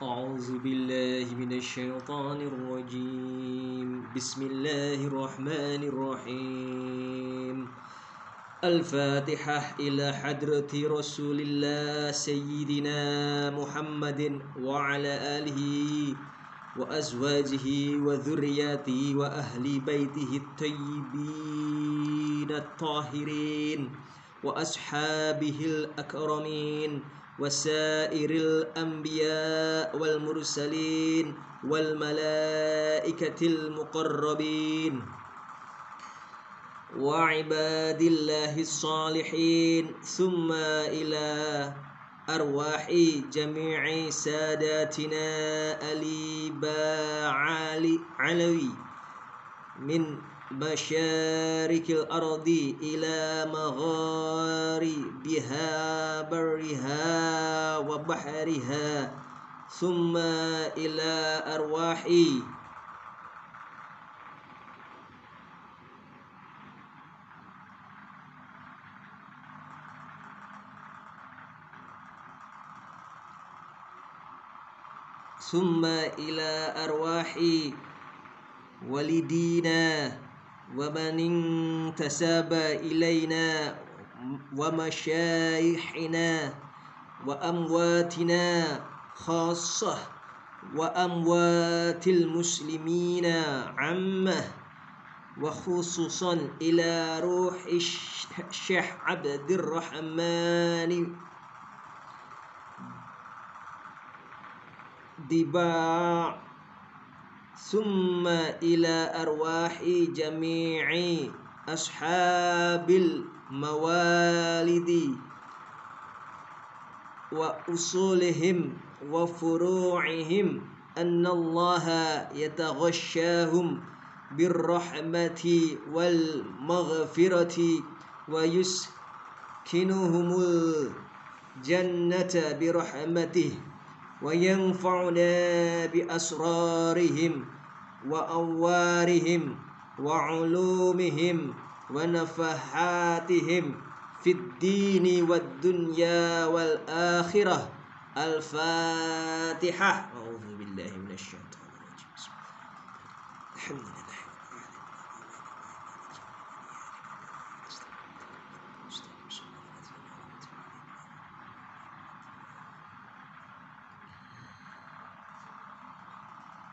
أعوذ بالله من الشيطان الرجيم. بسم الله الرحمن الرحيم. الفاتحة إلى حضرة رسول الله سيدنا محمد وعلى آله وأزواجه وذرياته وأهل بيته الطيبين الطاهرين وأصحابه الأكرمين وسائر الأنبياء والمرسلين والملائكة المقربين وعباد الله الصالحين ثم إلى أرواح جميع ساداتنا ألي باعالي علوي من مشارك الأرض إلى مغاربها برها وبحرها ثم إلى أرواح ثم إلى أرواح والدينا ومن انتسب إلينا ومشايخنا وأمواتنا خاصة وأموات المسلمين عامة وخصوصا إلى روح الشيخ عبد الرحمن دباع ثم إلى أرواح جميع أصحاب الموالد وأصولهم وفروعهم أن الله يتغشاهم بالرحمة والمغفرة ويسكنهم الجنة برحمته وينفعنا بأسرارهم وأنوارهم وعلومهم ونفحاتهم في الدين والدنيا والآخرة. الفاتحة. أعوذ بالله من الشيطان الرجيم الحمد لله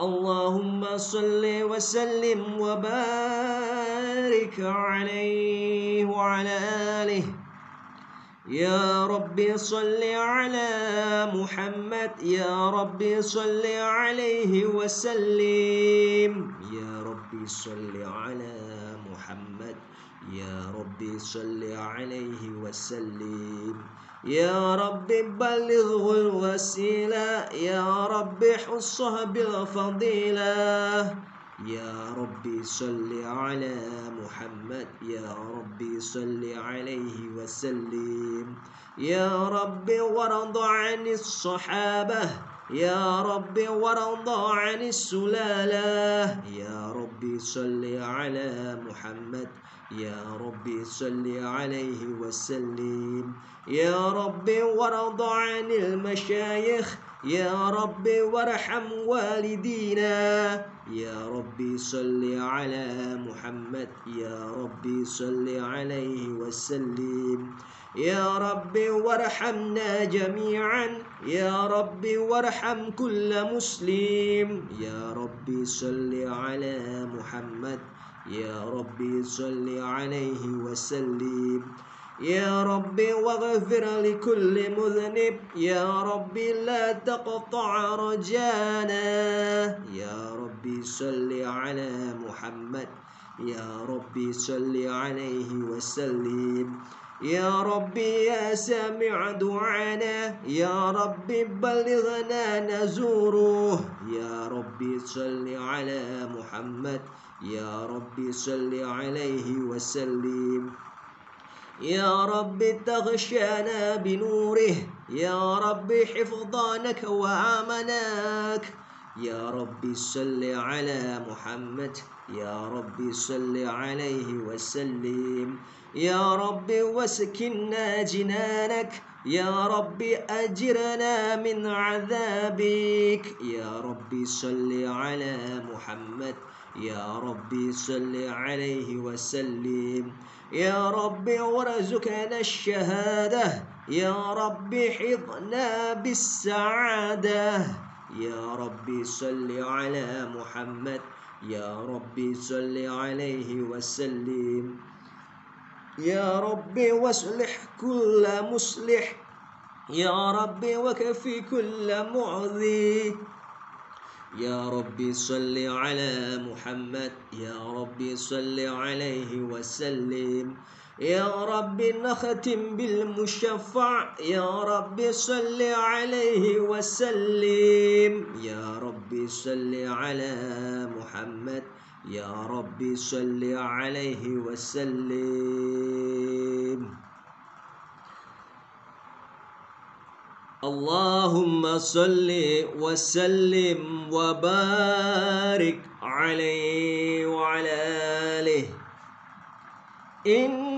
اللهم صل وسلم وبارك عليه وعلى آله. يا ربي صل على محمد. يا ربي صل عليه وسلم. يا ربي صل على محمد. يا ربي صل عليه وسلم. يا رب بلغه الوسيلة يا رب حصه بالفضيلة. يا ربي صل على محمد يا ربي صل عليه وسلم. يا رب ورض عن الصحابة يا رب ورض عن السلالة. يا ربي صل على محمد. يا ربي صل عليه وسلم. يا رب ورض عن المشايخ. يا رب وارحم والدينا. يا ربي صل على محمد. يا ربي صل عليه وسلم. يا رب وارحمنا جميعا. يا رب وارحم كل مسلم. يا ربي صل على محمد. يا ربي صل عليه وسلم. يا ربي واغفر لكل مذنب. يا ربي لا تقطع رجانا. يا ربي صل على محمد. يا ربي صل عليه وسلم. يا ربي يا سامع دعانا يا ربي بلغنا نزوره. يا ربي صل على محمد يا ربي صل عليه وسلم. يا رب تغشانا بنوره يا رب حفظانك وآمناك. يا رب صل على محمد. يا رب صل عليه وسلم. يا رب واسكنا جنانك. يا رب أجرنا من عذابك. يا رب صل على محمد. يا رب صل عليه وسلم. يا رب ورزقنا الشهادة. يا رب حضنا بالسعادة. يا رب صل على محمد. يا رب صل عليه وسلم. يا رب واصلح كل مصلح. يا رب وكفي كل معذي. يا رب صل على محمد. يا رب صل عليه وسلم. يا رب نختم بالمشفع. يا رب صل عليه وسلم. يا رب صل على محمد. يا رب صل عليه وسلم. اللهم صل وسلم وبارك عليه وعلى آله. إنا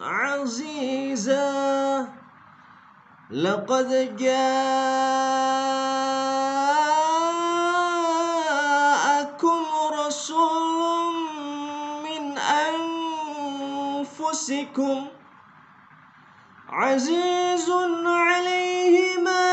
عزيزا لقد جاءكم رسول من أنفسكم عزيز عليه ما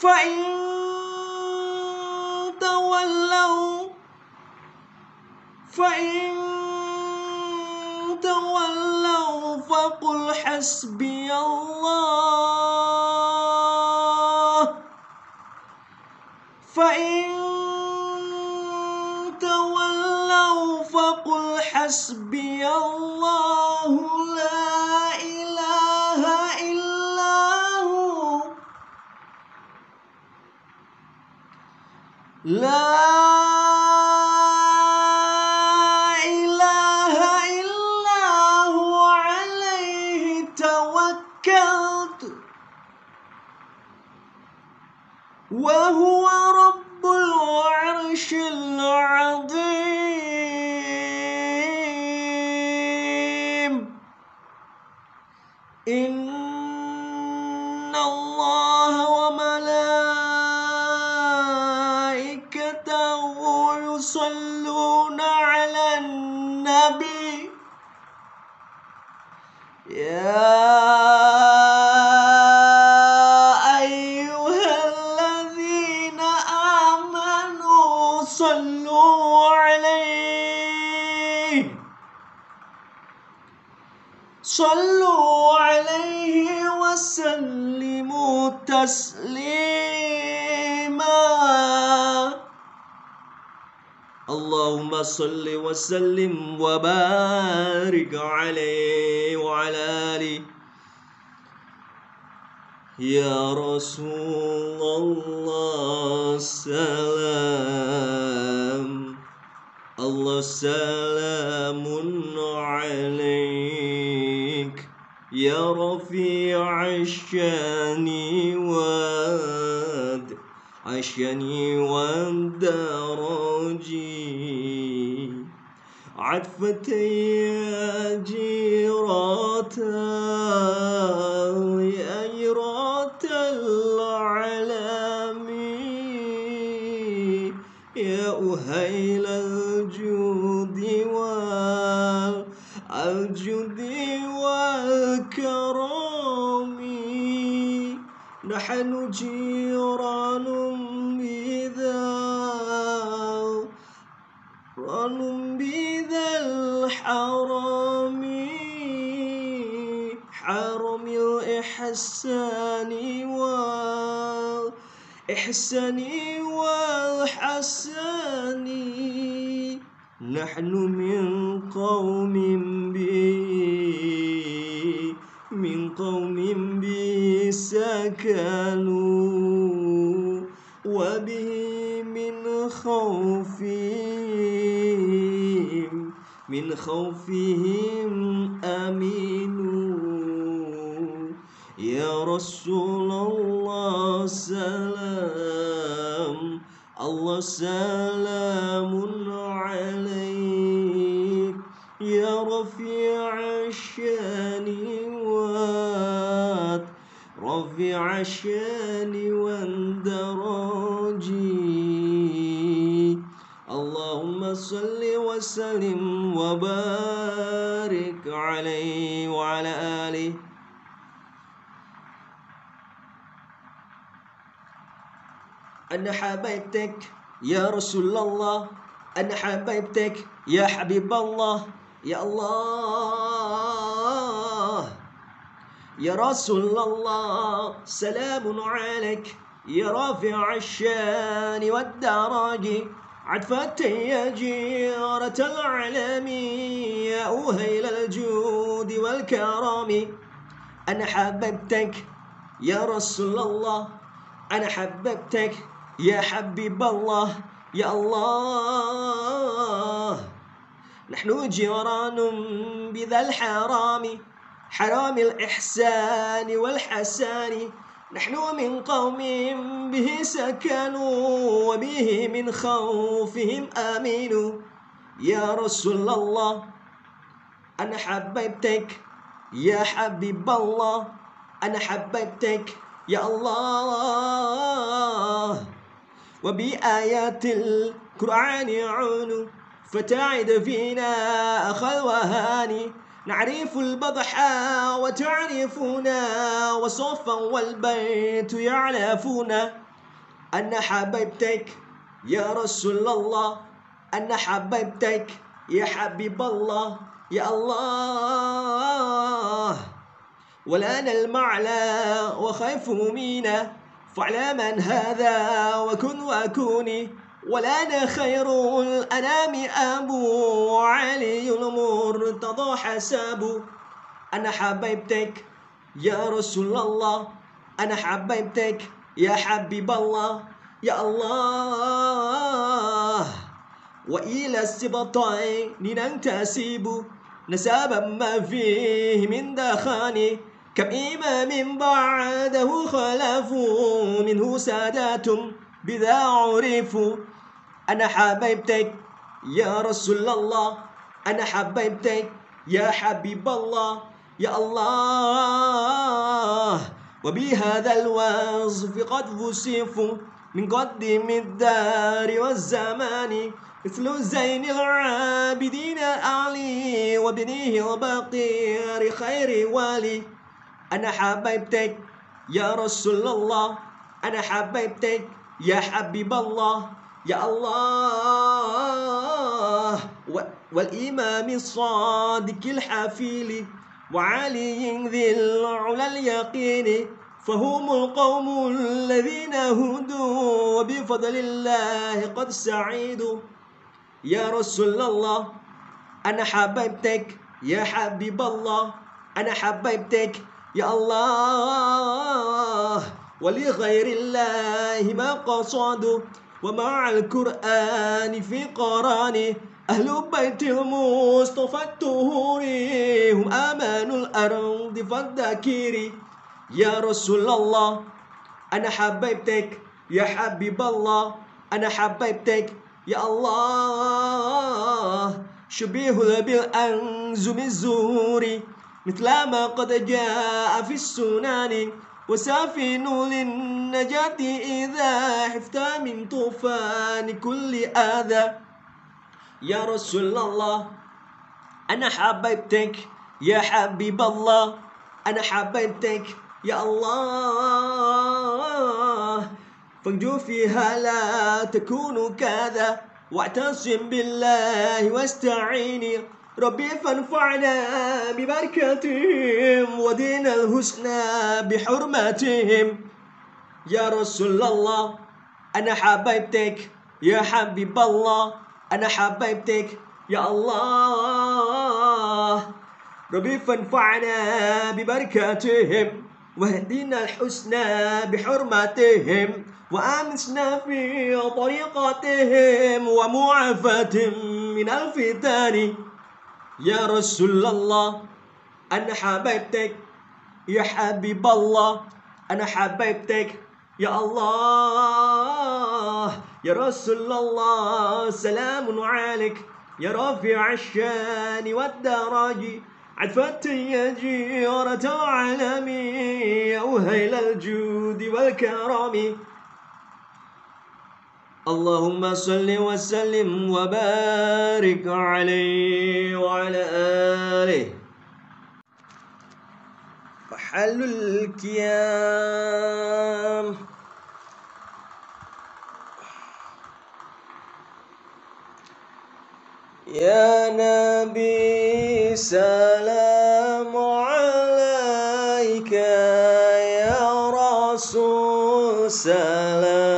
فإن تولوا فإن تولوا فقل حسبي الله. فإن تولوا فقل حسبي الله. عليه. صلوا عليه وسلموا تسليما. اللهم صل وسلم وبارك عليه وعلى آله. يا رسول الله سلام الله سلام عليك. يا رفيع الشأن واد عشاني والدرج. عطفتي جيراتا نحن جيران بذا ران بذا الحرم حرم الإحسان والإحسان والحسن نحن من قوم بي من قوم سكنوا وبه من خوفهم من خوفهم أمينوا يا رسول الله سلام الله سلام عليك. يا رفيع رفيع الشان والدرج اللهم صل وسلم وبارك عليه وعلى آله. أنا حبيبتك يا رسول الله أنا حبيبتك يا حبيب الله. يا الله. يا رسول الله سلام عليك. يا رافع الشأن والدرج عطفتي يا جيرة العلم. يا أهيل الجود والكرم. أنا حببتك يا رسول الله أنا حببتك يا حبيب الله يا الله. نحن جيران بذا الحرام. حرام الإحسان والحسان. نحن من قوم به سكنوا وبه من خوفهم آمنوا يا رسول الله أنا حبيبتك يا حبيب الله أنا حبيبتك يا الله. وبآيات القرآن يعون. فتعد فينا أخذ وهاني. نعرف البضحى وتعرفنا وصوفا والبيت يعرفنا أنا حبيبتك يا رسول الله أنا حبيبتك يا حبيب الله يا الله. ولنا المعلى وخيف مينا فعلى من هذا وكن وكوني ولنا خير الأنام أبو علي المرتضى حساب. أنا حبيبتك يا رسول الله أنا حبيبتك يا حبيب الله يا الله. وإلى السبطين ننتسب نسابا ما فيه من دخاني كم إمام بعده خلفوا منه سادات بذا عرفوا. أنا حبيبتك يا رسول الله. أنا حبيبتك يا حبيب الله. يا الله. وبهذا الوصف قد وصفوا من قدم الدار والزمان. مثل زين العابدين علي وابنه البقير خير والي. أنا حبيبتك يا رسول الله. أنا حبيبتك يا حبيب الله. يا الله والإمام الصادق الحفيل وعلي ذي العلا اليقين فهم القوم الذين هدوا وبفضل الله قد سعيدوا. يا رسول الله أنا حبيبتك. يا حبيب الله أنا حبيبتك. يا الله ولغير الله ما قصدوا. ومع القرآن في قرانه أهل بيت المصطفى الطهور هم أمان الأرض فالذكير يا رسول الله أنا حبيبتك. يا حبيب الله أنا حبيبتك. يا الله شبيه بالأنزم الزور مثل ما قد جاء في السنن وسافن للنجاة إذا حفت من طوفان كل آذى. يا رسول الله أنا حبيبتك يا حبيب الله أنا حبيبتك يا الله. فانجو فيها لا تكون كذا واعتصم بالله واستعيني. ربي فانفعنا ببركتهم ودين الحسنى بحرمتهم يا رسول الله أنا حبيبتك. يا حبيب الله أنا حبيبتك. يا الله. ربي فانفعنا ببركاتهم واهدنا الحسنى بحرمتهم وأمسنا في طريقتهم ومعافاتهم من الفتن. يا رسول الله أنا حبيبتك. يا حبيب الله أنا حبيبتك. يا الله يا رسول الله سلام عليك. يا رافع الشأن والدرج عفت يا جيرة العالم يا وهيل الجود والكرم اللهم صل وسلم وبارك عليه وعلى آله. محل الكيام يا نبي سلام عليك يا رسول سلام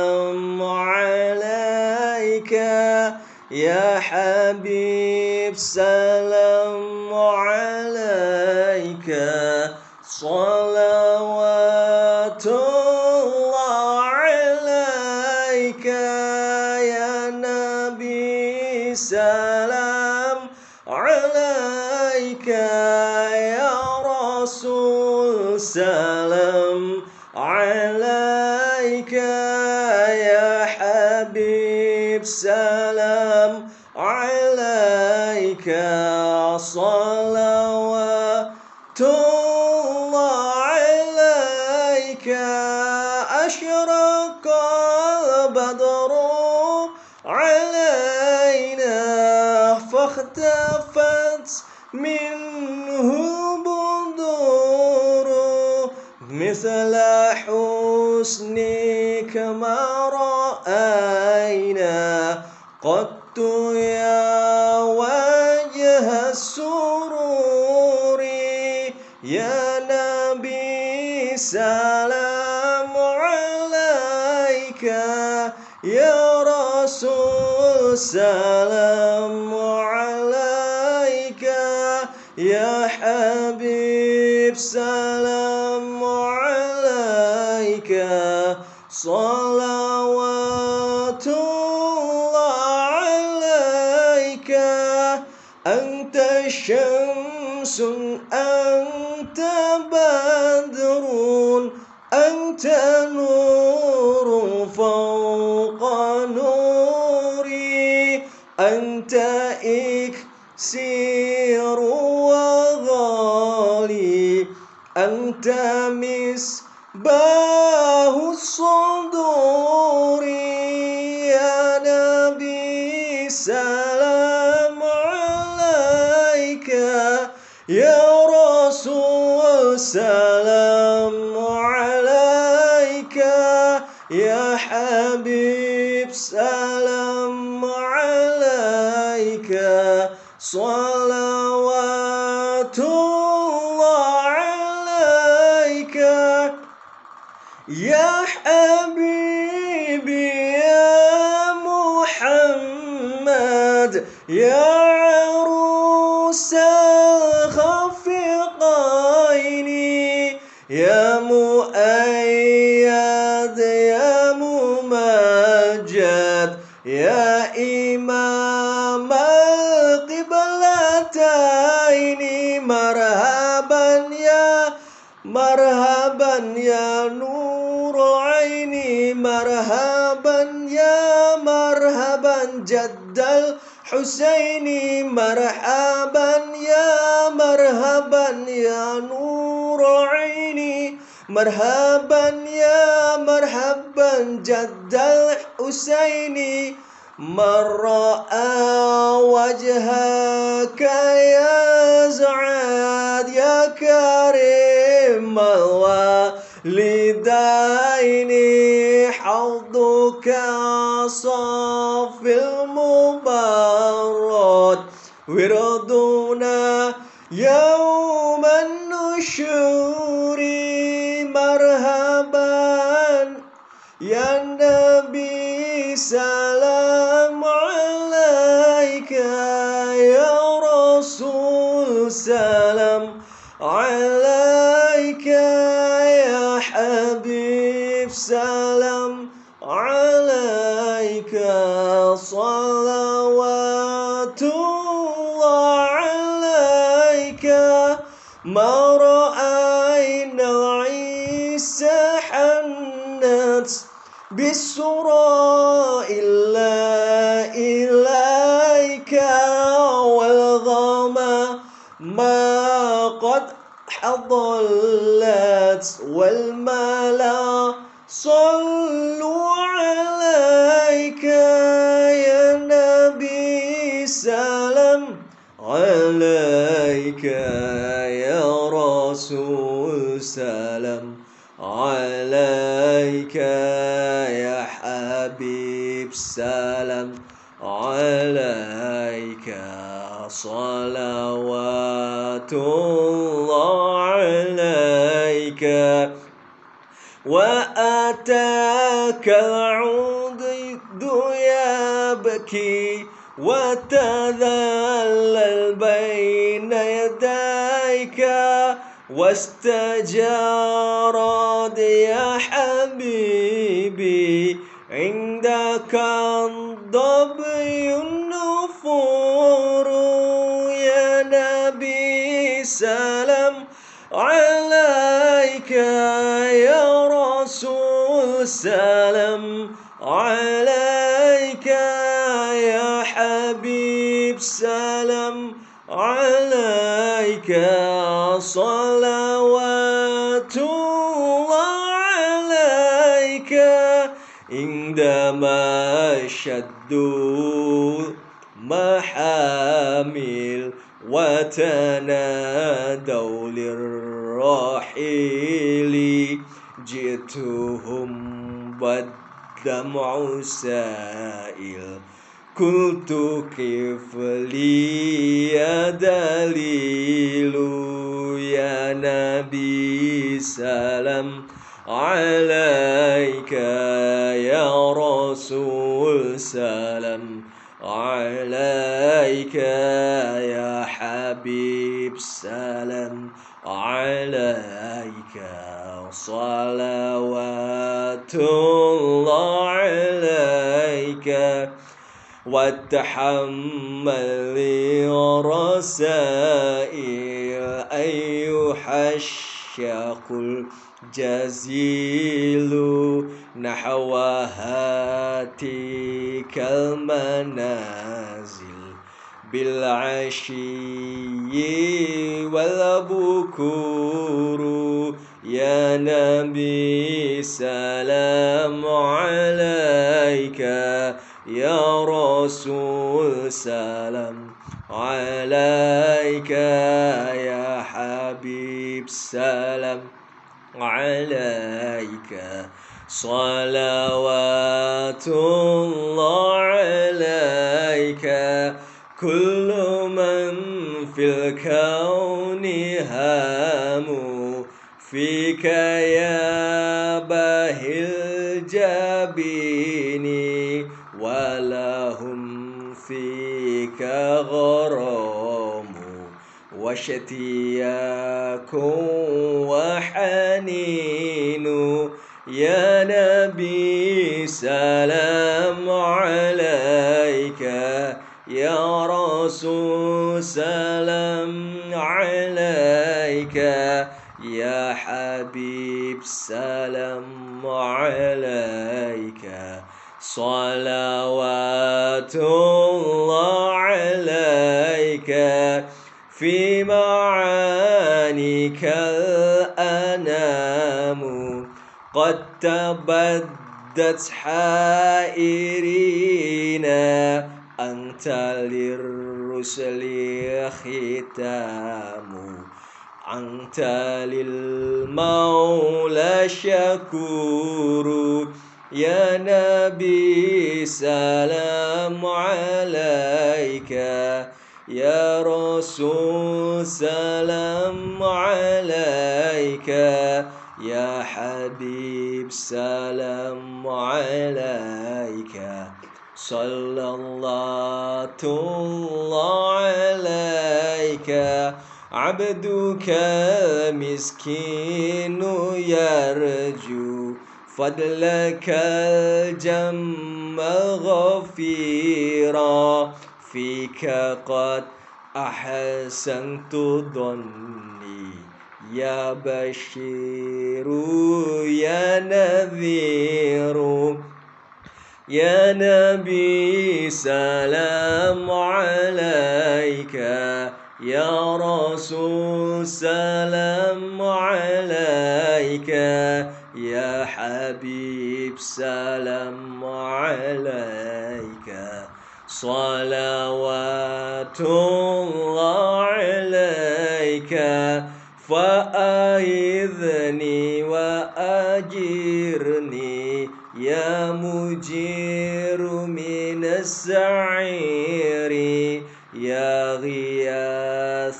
يا حبيب سلام عليك. صلوات صلوات الله عليك أنت شمس يا ممجد يا إمام القبلتين مرحبا يا مرحبا يا نور عيني مرحبا يا مرحبا جد حسيني مرحبا يا مرحبا يا نور مرحبا يا مرحبا جد الحسيني من رأى وجهك يا زعاد يا كريم الوالدين. حوضك صف المبارد وردنا صلوات الله عليك ما رأينا عيسى حنت بالسرى وأتاك العود يبكي وتذلل بين يديك واستجار يا حبيبي عندك الضبي النفور يا نبي سلام عليك يا رسول سلام عليك يا حبيب سلام عليك صلوات الله عليك. عندما شدوا محامل وتنادوا للرحيل جئتهم والدمع سائل. قلت كيف لي يا دليل يا نبي؟ سلام عليك يا رسول. سلام عليك يا حبيب. سلام عليك. صلوات الله عليك وتحمل رسائل أيها الشاق الجزيل نحو هاتيك المنازل بالعشي والبكور يا نبي سلام عليك. يا رسول سلام عليك. يا حبيب سلام عليك. صلوات الله عليك. كل من في الكون هام فيك يا باهي الجبين ولهم فيك غرام وشتياك وحنين يا نبي سلام عليك يا رسول سلام عليك حبيب سلام عليك. صلوات الله عليك. في معانيك الأنام. قد تبدت حائرينا أنت للرسل ختام. أنت للمولى شكور يا نبي سلام عليك. يا رسول سلام عليك. يا حبيب سلام عليك. صلى الله عليك. عبدك مسكين يرجو فضلك الجم غفيرا. فيك قد أحسنت ظني يا بشير يا نذير يا نبي سلام عليك. يا رسول سلام عليك يا حبيب سلام عليك. صلوات الله عليك فأيذني وأجرني. يا مجير من السعير يا غياثي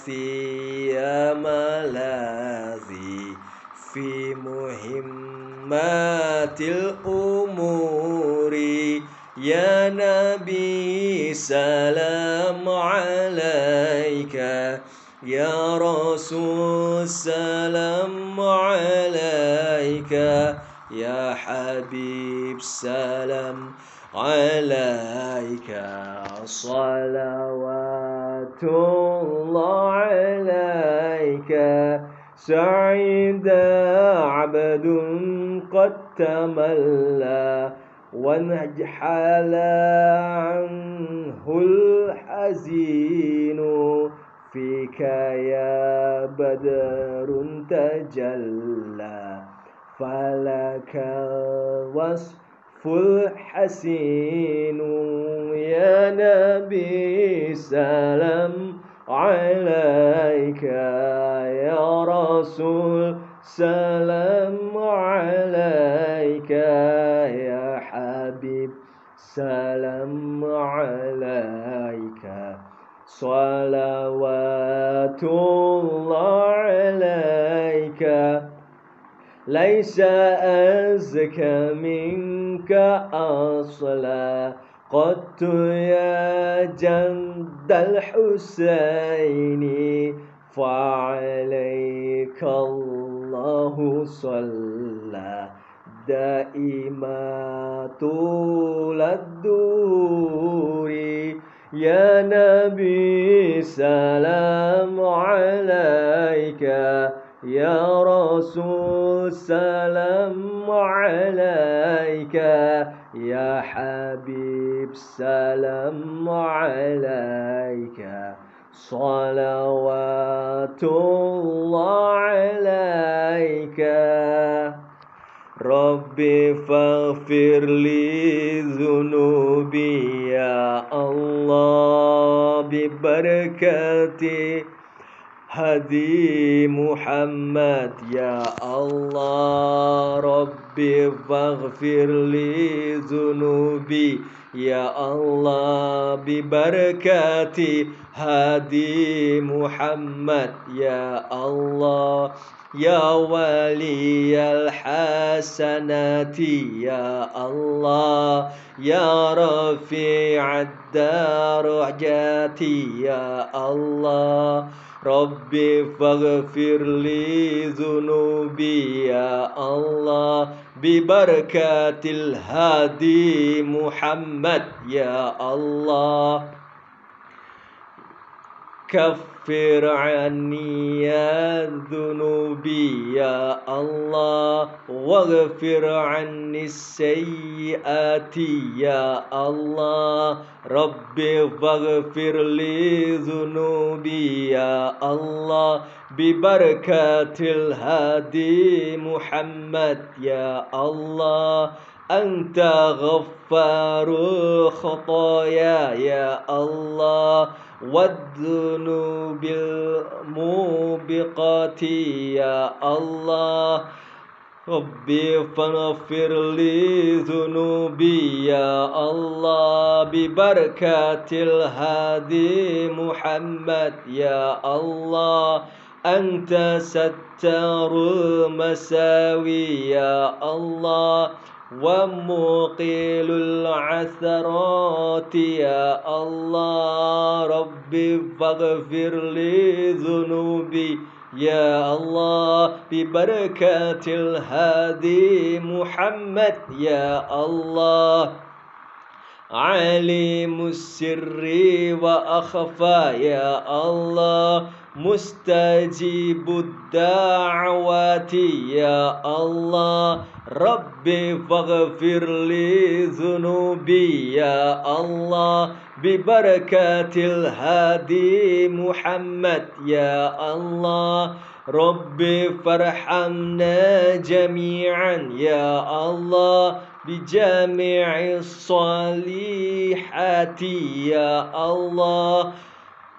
يا ملاذي في مهمات الأمور. يا نبي سلام عليك. يا رسول سلام عليك. يا حبيب سلام عليك. صلوات الله عليك. سعيد عبد قد تملى وانحل عنه الحزين فيك يا بدر تجلى. فلك الوصف الحسين يا نبي سلام عليك يا رسول سلام عليك يا حبيب سلام عليك صلوات الله عليك ليس أزكى منك أصلا. قدت يا جند الحسين فعليك الله صلى. دائما طول الدور. يا نبي سلام عليك. يا رسول سلام عليك يا حبيب سلام عليك. صلوات الله عليك. ربي فاغفر لي ذنوبي يا الله ببركتي. هدي محمد يا الله ربي فاغفر لي ذنوبي يا الله ببركة هدي محمد يا الله يا ولي الحسنات يا الله يا رفيع الدرجات يا الله. ربي فاغفر لي ذنوبي يا الله ببركة الهادي محمد يا الله كفر عني ذنوبي يا الله. واغفر عني السيئات يا الله. ربي فاغفر لي ذنوبي يا الله. ببركة الهادي محمد يا الله. أنت غفار الخطايا يا الله. والذنوب الموبقات يا الله ربي فاغفر لي ذنوبي يا الله ببركة الهادي محمد يا الله أنت ستار المساوي يا الله ومقيل العثرات يا الله ربي فاغفر لي ذنوبي يا الله ببركة الهادي محمد يا الله عليم السر وأخفى يا الله مستجيب الدعوات يا الله. ربي فاغفر لي ذنوبي يا الله. ببركة الهادي محمد يا الله. ربي فارحمنا جميعا يا الله. بجميع الصالحات يا الله.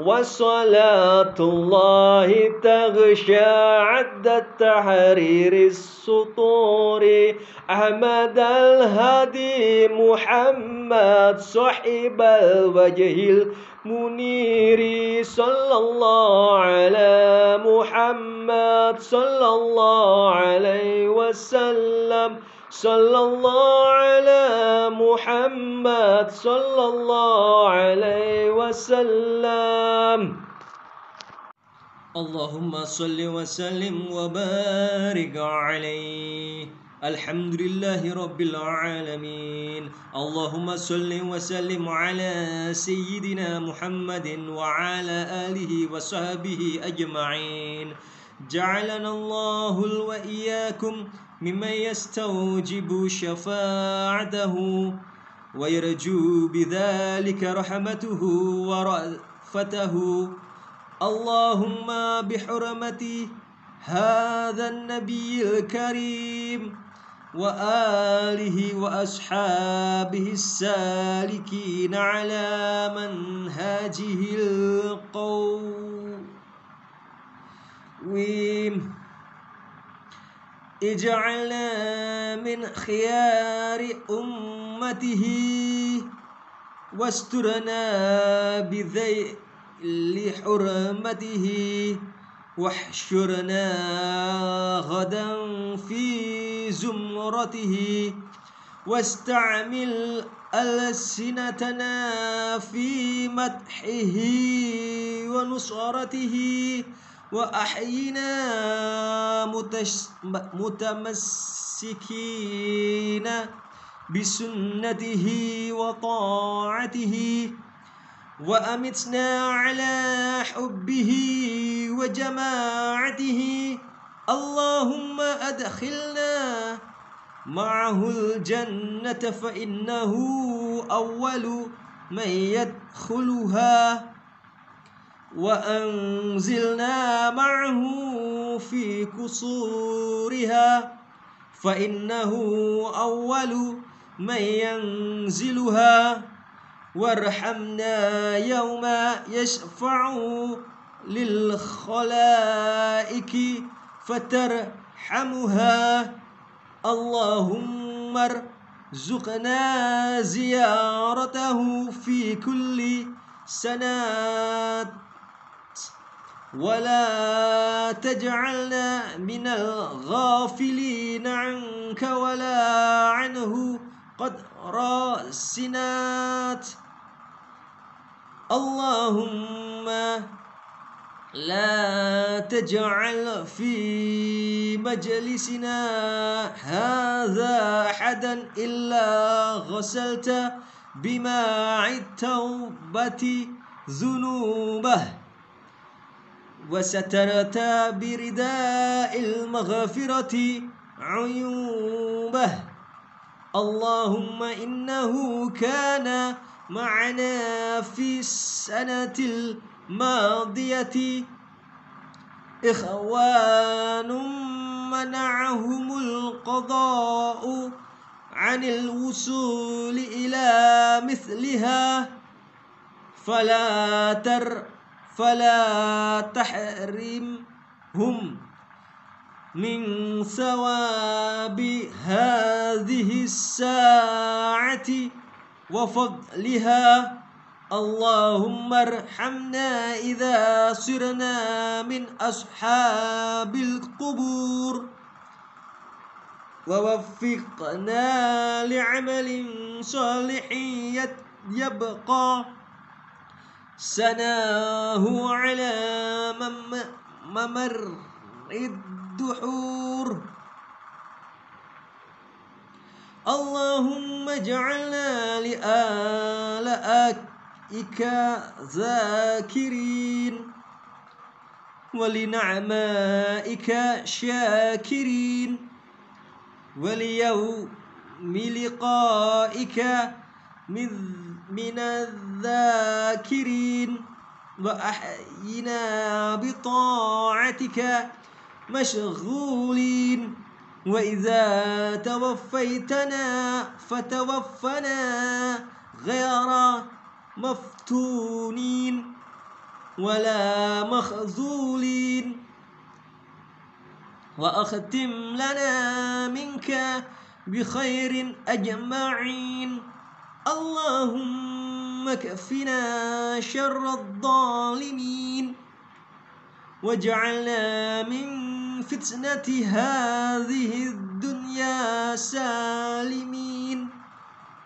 وصلاة الله تغشى عد التحرير السطور. أحمد الهادي محمد صاحب الوجه المنير. صلى الله على محمد صلى الله عليه وسلم. صلى الله على محمد صلى الله عليه وسلم. اللهم صل وسلم وبارك عليه. الحمد لله رب العالمين. اللهم صل وسلم على سيدنا محمد وعلى آله وصحبه أجمعين. جعلنا الله وإياكم ممن يستوجب شفاعته ويرجو بذلك رحمته ورأفته. اللهم بحرمة هذا النبي الكريم وآله وأصحابه السالكين على منهاجه القويم اجعلنا من خيار أمته واسترنا بذيل حرمته واحشرنا غدا في زمرته واستعمل ألسنتنا في مدحه ونصرته وأحينا متمسكين بسنته وطاعته وأمتنا على حبه وجماعته. اللهم أدخلنا معه الجنة فإنه أول من يدخلها. وأنزلنا معه في قصورها فإنه أول من ينزلها وارحمنا يوم يشفع للخلائق فترحمها اللهم ارزقنا زيارته في كل سنة ولا تجعلنا من الغافلين عنك ولا عنه. قد راسنات اللهم لا تجعل في مجلسنا هذا أحدا إلا غسلت بماء التوبة ذنوبه. وسترت برداء المغفرة عيوبه. اللهم إنه كان معنا في السنة الماضية. إخوان منعهم القضاء عن الوصول إلى مثلها. فلا تر فلا تحرمهم من ثواب هذه الساعة وفضلها. اللهم ارحمنا إذا صرنا من أصحاب القبور ووفقنا لعمل صالح يبقى. سناه على ممر الدحور. اللهم اجعلنا لآلائك ذاكرين ولنعمائك شاكرين وليوم لقائك من من الذاكرين وأحينا بطاعتك مشغولين وإذا توفيتنا فتوفنا غير مفتونين ولا مخذولين وأختم لنا منك بخير أجمعين اللهم كفنا شر الظالمين واجعلنا من فتنة هذه الدنيا سالمين.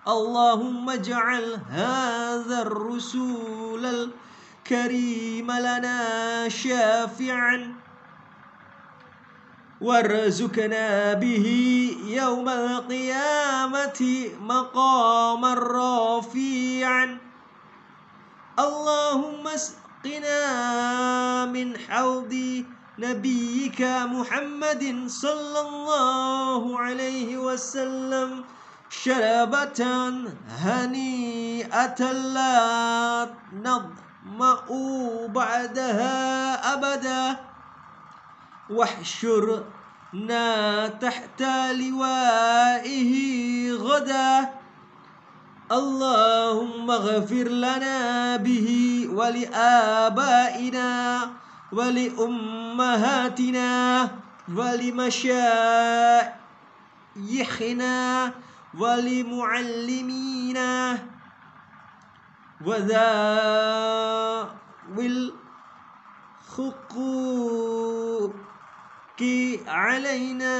اللهم اجعل هذا الرسول الكريم لنا شافعا وارزقنا به يوم القيامة مقاما رفيعا اللهم اسقنا من حوض نبيك محمد صلى الله عليه وسلم شربة هنيئة لا نظمأ بعدها أبدا. واحشرنا تحت لوائه غدا. اللهم اغفر لنا به ولآبائنا ولأمهاتنا ولمشايخنا ولمعلمينا وذوي الحقوق علينا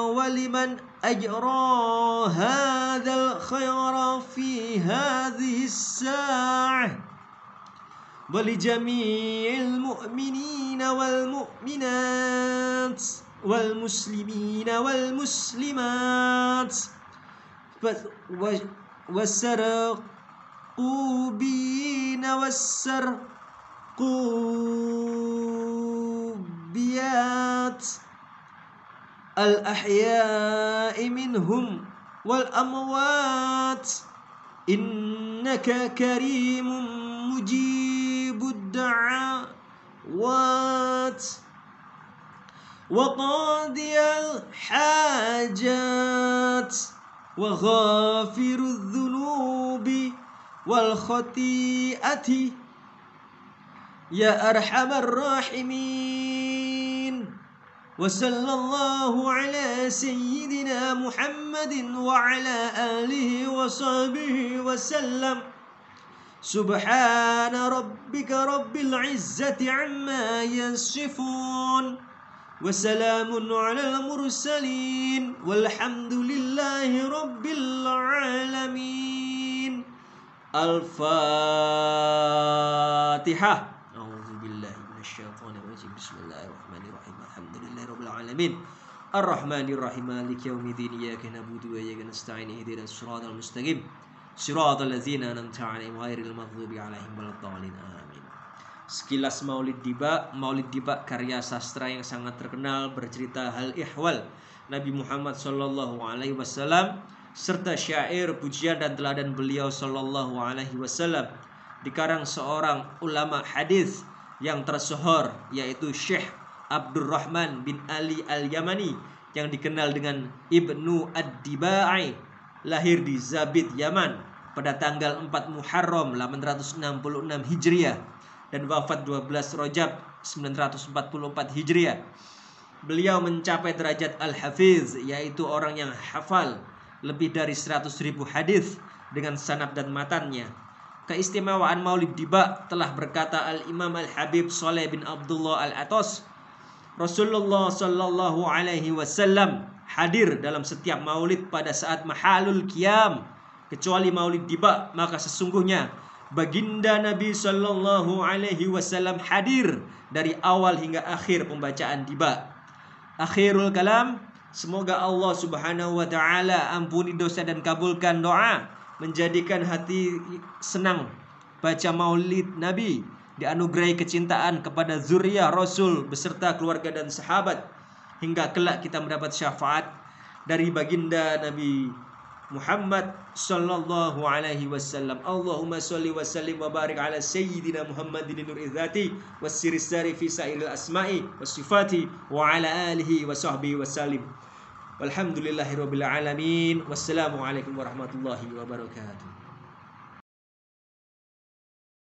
ولمن أجرى هذا الخير في هذه الساعة. ولجميع المؤمنين والمؤمنات والمسلمين والمسلمات والسرقوبين والسرقوبيات الأحياء منهم والأموات. إنك كريم مجيب الدعوات. وقاضي الحاجات. وغافر الذنوب والخطيئة. يا أرحم الراحمين. وصلى الله على سيدنا محمد وعلى آله وصحبه وسلم. سبحان ربك رب العزة عما يصفون وسلام على المرسلين والحمد لله رب العالمين. الفاتحة alamin. Ar-Rahmanir Rahim Maliki yaumiddin iyyaka na'budu wa iyyaka nasta'in ihdinas siratal mustaqim. Siratal ladzina an'amta 'alaihim ghairil maghdubi 'alaihim waladdallin. Amin. Sekilas Maulid Diba, Maulid Diba karya sastra yang sangat terkenal bercerita hal ihwal Nabi Muhammad sallallahu alaihi wasallam serta syair pujian dan teladan beliau sallallahu alaihi wasallam dikarang seorang ulama hadis yang tersohor yaitu Syekh Abdurrahman bin Ali Al-Yamani yang dikenal dengan Ibnu Ad-Dibai lahir di Zabid Yaman pada tanggal 4 Muharram 866 Hijriah dan wafat 12 Rajab 944 Hijriah. Beliau mencapai derajat Al-Hafiz yaitu orang yang hafal lebih dari 100 ribu hadis dengan sanad dan matannya. Keistimewaan Maulid Diba telah berkata Al-Imam Al-Habib Saleh bin Abdullah Al-Atos Rasulullah sallallahu alaihi wasallam hadir dalam setiap maulid pada saat mahalul qiyam. Kecuali maulid diba maka sesungguhnya baginda Nabi sallallahu alaihi wasallam hadir dari awal hingga akhir pembacaan diba akhirul kalam semoga Allah Subhanahu wa taala ampuni dosa dan kabulkan doa menjadikan hati senang baca maulid Nabi dianugerahi kecintaan kepada zuriat Rasul beserta keluarga dan sahabat hingga kelak kita mendapat syafaat dari baginda Nabi Muhammad sallallahu alaihi wasallam. Allahumma salli wa sallim wa barik ala sayyidina Muhammadin nur izzati was sirisari fi sa'il asma'i was sifati wa ala alihi wa sahbihi wa sallim. Walhamdulillahi rabbil alamin. Wassalamu alaikum warahmatullahi wabarakatuh.